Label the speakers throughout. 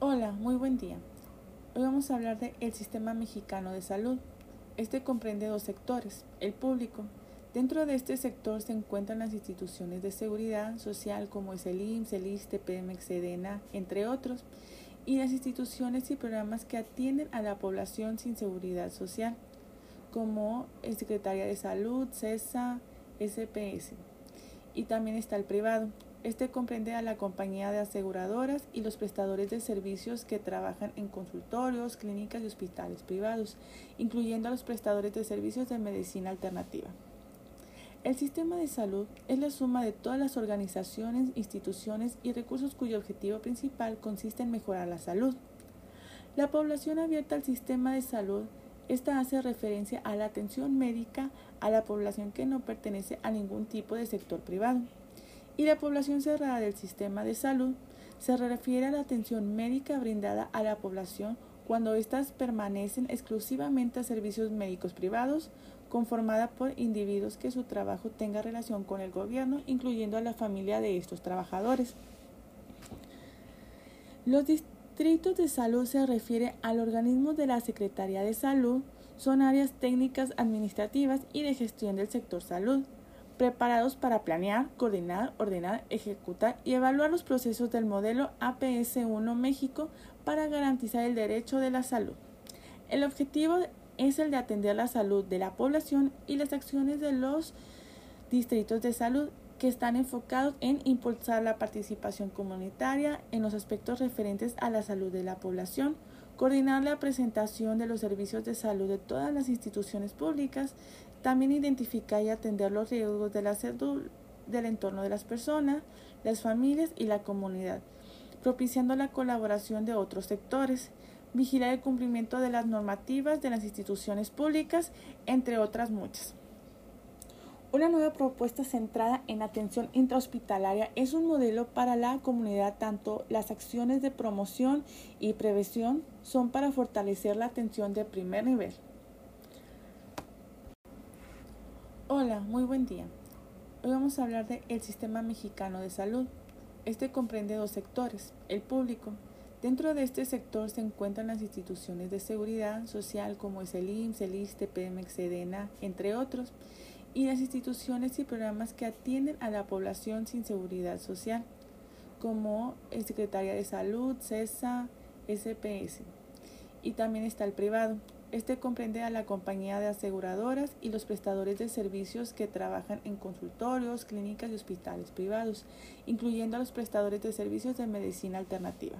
Speaker 1: Hola, muy buen día. Hoy vamos a hablar del sistema mexicano de salud. Este comprende dos sectores, el público. Dentro de este sector se encuentran las instituciones de seguridad social como es el IMSS, el ISTE, PMX, SEDENA, entre otros, y las instituciones y programas que atienden a la población sin seguridad social, como el Secretaría de Salud, CESA, SPS. Y también está el privado, este comprende a la compañía de aseguradoras y los prestadores de servicios que trabajan en consultorios, clínicas y hospitales privados, incluyendo a los prestadores de servicios de medicina alternativa. El sistema de salud es la suma de todas las organizaciones, instituciones y recursos cuyo objetivo principal consiste en mejorar la salud. La población abierta al sistema de salud esta hace referencia a la atención médica a la población que no pertenece a ningún tipo de sector privado y la población cerrada del sistema de salud se refiere a la atención médica brindada a la población cuando éstas permanecen exclusivamente a servicios médicos privados, conformada por individuos que su trabajo tenga relación con el gobierno, incluyendo a la familia de estos trabajadores. Los distritos de salud se refiere al organismo de la Secretaría de Salud, son áreas técnicas administrativas y de gestión del sector salud preparados para planear, coordinar, ordenar, ejecutar y evaluar los procesos del modelo APS-1 México para garantizar el derecho de la salud. El objetivo es el de atender la salud de la población y las acciones de los distritos de salud que están enfocados en impulsar la participación comunitaria en los aspectos referentes a la salud de la población, coordinar la presentación de los servicios de salud de todas las instituciones públicas, también identificar y atender los riesgos de la salud del entorno de las personas, las familias y la comunidad, propiciando la colaboración de otros sectores, vigilar el cumplimiento de las normativas de las instituciones públicas, entre otras muchas. Una nueva propuesta centrada en atención intrahospitalaria es un modelo para la comunidad, tanto las acciones de promoción y prevención son para fortalecer la atención de primer nivel. Hola, muy buen día. Hoy vamos a hablar del sistema mexicano de salud. Este comprende dos sectores, el público. Dentro de este sector se encuentran las instituciones de seguridad social como es el IMSS, el ISTE, PMX, SEDENA, entre otros, y las instituciones y programas que atienden a la población sin seguridad social, como el Secretaría de Salud, CESA, SPS. Y también está el privado, este comprende a la compañía de aseguradoras y los prestadores de servicios que trabajan en consultorios, clínicas y hospitales privados, incluyendo a los prestadores de servicios de medicina alternativa.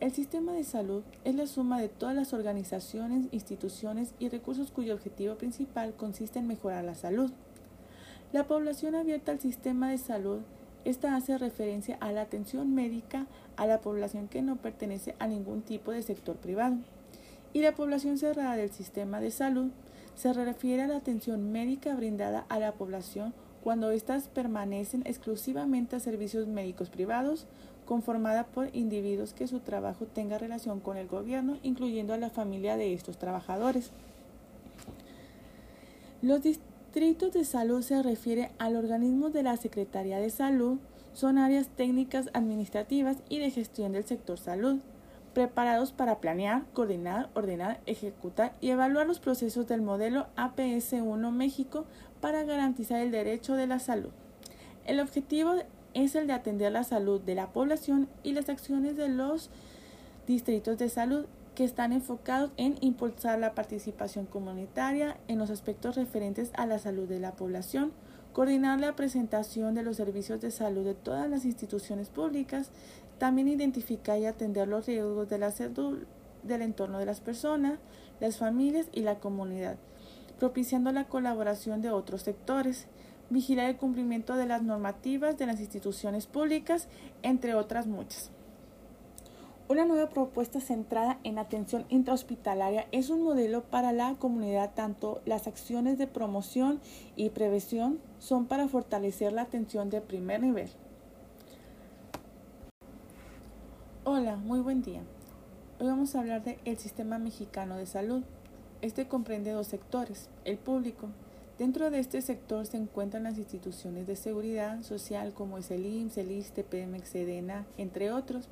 Speaker 1: El sistema de salud es la suma de todas las organizaciones, instituciones y recursos cuyo objetivo principal consiste en mejorar la salud. La población abierta al sistema de salud esta hace referencia a la atención médica a la población que no pertenece a ningún tipo de sector privado y la población cerrada del sistema de salud se refiere a la atención médica brindada a la población cuando éstas permanecen exclusivamente a servicios médicos privados, conformada por individuos que su trabajo tenga relación con el gobierno, incluyendo a la familia de estos trabajadores. Los distritos de salud se refiere al organismo de la Secretaría de Salud, son áreas técnicas administrativas y de gestión del sector salud preparados para planear, coordinar, ordenar, ejecutar y evaluar los procesos del modelo APS-1 México para garantizar el derecho de la salud. El objetivo es el de atender la salud de la población y las acciones de los distritos de salud que están enfocados en impulsar la participación comunitaria en los aspectos referentes a la salud de la población, coordinar la presentación de los servicios de salud de todas las instituciones públicas, también identificar y atender los riesgos de la salud del entorno de las personas, las familias y la comunidad, propiciando la colaboración de otros sectores, vigilar el cumplimiento de las normativas de las instituciones públicas, entre otras muchas. Una nueva propuesta centrada en atención intrahospitalaria es un modelo para la comunidad, tanto las acciones de promoción y prevención son para fortalecer la atención de primer nivel. Hola, muy buen día. Hoy vamos a hablar del sistema mexicano de salud. Este comprende dos sectores, el público. Dentro de este sector se encuentran las instituciones de seguridad social como es el IMSS, el ISTE, PMX, SEDENA, entre otros,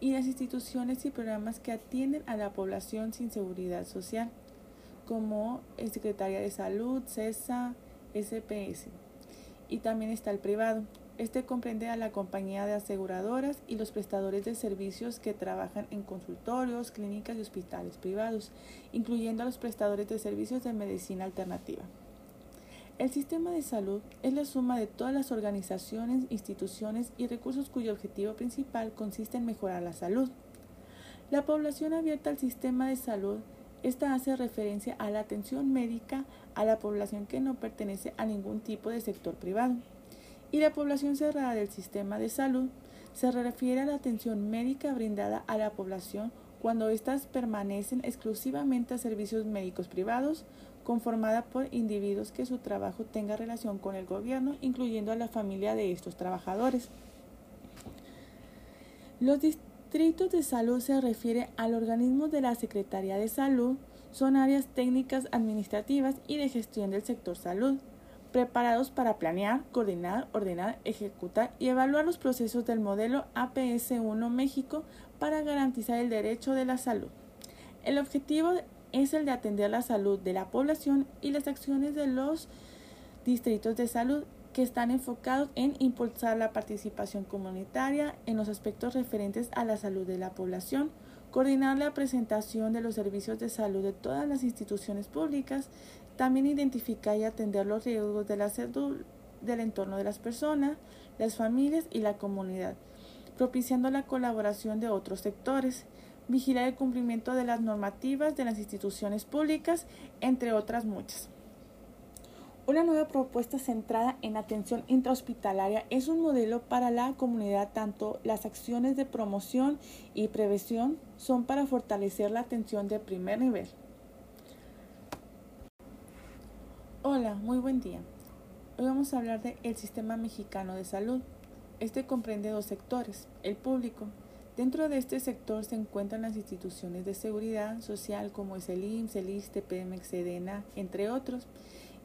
Speaker 1: y las instituciones y programas que atienden a la población sin seguridad social, como el Secretaría de Salud, CESA, SPS. Y también está el privado. Este comprende a la compañía de aseguradoras y los prestadores de servicios que trabajan en consultorios, clínicas y hospitales privados, incluyendo a los prestadores de servicios de medicina alternativa. El sistema de salud es la suma de todas las organizaciones, instituciones y recursos cuyo objetivo principal consiste en mejorar la salud. La población abierta al sistema de salud, esta hace referencia a la atención médica a la población que no pertenece a ningún tipo de sector privado. Y la población cerrada del sistema de salud se refiere a la atención médica brindada a la población cuando éstas permanecen exclusivamente a servicios médicos privados, conformada por individuos que su trabajo tenga relación con el gobierno, incluyendo a la familia de estos trabajadores. Los distritos de salud se refiere al organismo de la Secretaría de Salud, son áreas técnicas administrativas y de gestión del sector salud, preparados para planear, coordinar, ordenar, ejecutar y evaluar los procesos del modelo APS-1 México para garantizar el derecho de la salud. El objetivo es el de atender la salud de la población y las acciones de los distritos de salud que están enfocados en impulsar la participación comunitaria en los aspectos referentes a la salud de la población, coordinar la presentación de los servicios de salud de todas las instituciones públicas, también identificar y atender los riesgos de salud del entorno de las personas, las familias y la comunidad, propiciando la colaboración de otros sectores, vigilar el cumplimiento de las normativas de las instituciones públicas, entre otras muchas. Una nueva propuesta centrada en atención intrahospitalaria es un modelo para la comunidad. Tanto las acciones de promoción y prevención son para fortalecer la atención de primer nivel. Hola, muy buen día. Hoy vamos a hablar del Sistema Mexicano de Salud. Este comprende dos sectores, el público, Dentro de este sector se encuentran las instituciones de seguridad social como es el IMSS, el ISTE, PMX, EDENA, entre otros,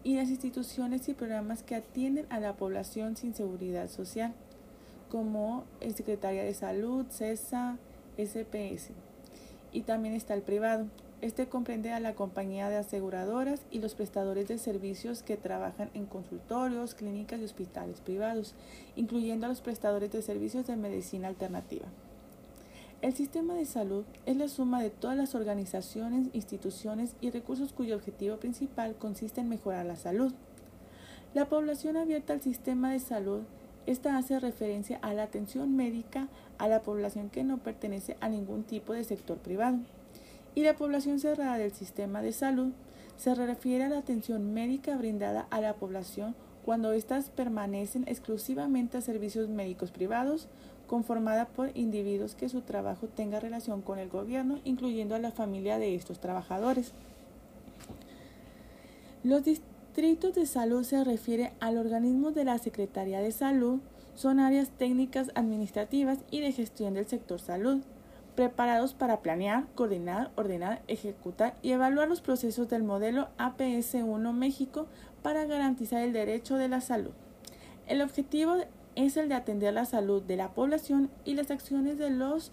Speaker 1: y las instituciones y programas que atienden a la población sin seguridad social, como el Secretaría de Salud, CESA, SPS. Y también está el privado. Este comprende a la compañía de aseguradoras y los prestadores de servicios que trabajan en consultorios, clínicas y hospitales privados, incluyendo a los prestadores de servicios de medicina alternativa. El sistema de salud es la suma de todas las organizaciones, instituciones y recursos cuyo objetivo principal consiste en mejorar la salud. La población abierta al sistema de salud, esta hace referencia a la atención médica a la población que no pertenece a ningún tipo de sector privado. Y la población cerrada del sistema de salud se refiere a la atención médica brindada a la población cuando éstas permanecen exclusivamente a servicios médicos privados, conformada por individuos que su trabajo tenga relación con el gobierno, incluyendo a la familia de estos trabajadores. Los distritos de salud se refiere al organismo de la Secretaría de Salud, son áreas técnicas administrativas y de gestión del sector salud, preparados para planear, coordinar, ordenar, ejecutar y evaluar los procesos del modelo APS-1 México para garantizar el derecho de la salud. El objetivo es el de atender la salud de la población y las acciones de los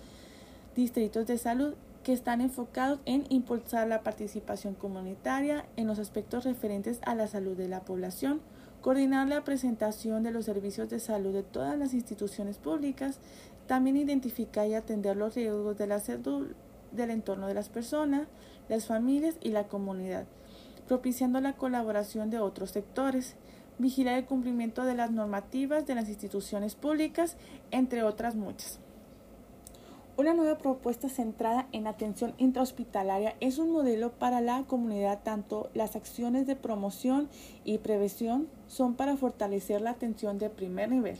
Speaker 1: distritos de salud que están enfocados en impulsar la participación comunitaria en los aspectos referentes a la salud de la población, coordinar la presentación de los servicios de salud de todas las instituciones públicas, también identificar y atender los riesgos del entorno de las personas, las familias y la comunidad, propiciando la colaboración de otros sectores vigilar el cumplimiento de las normativas de las instituciones públicas, entre otras muchas. Una nueva propuesta centrada en atención intrahospitalaria es un modelo para la comunidad. Tanto las acciones de promoción y prevención son para fortalecer la atención de primer nivel.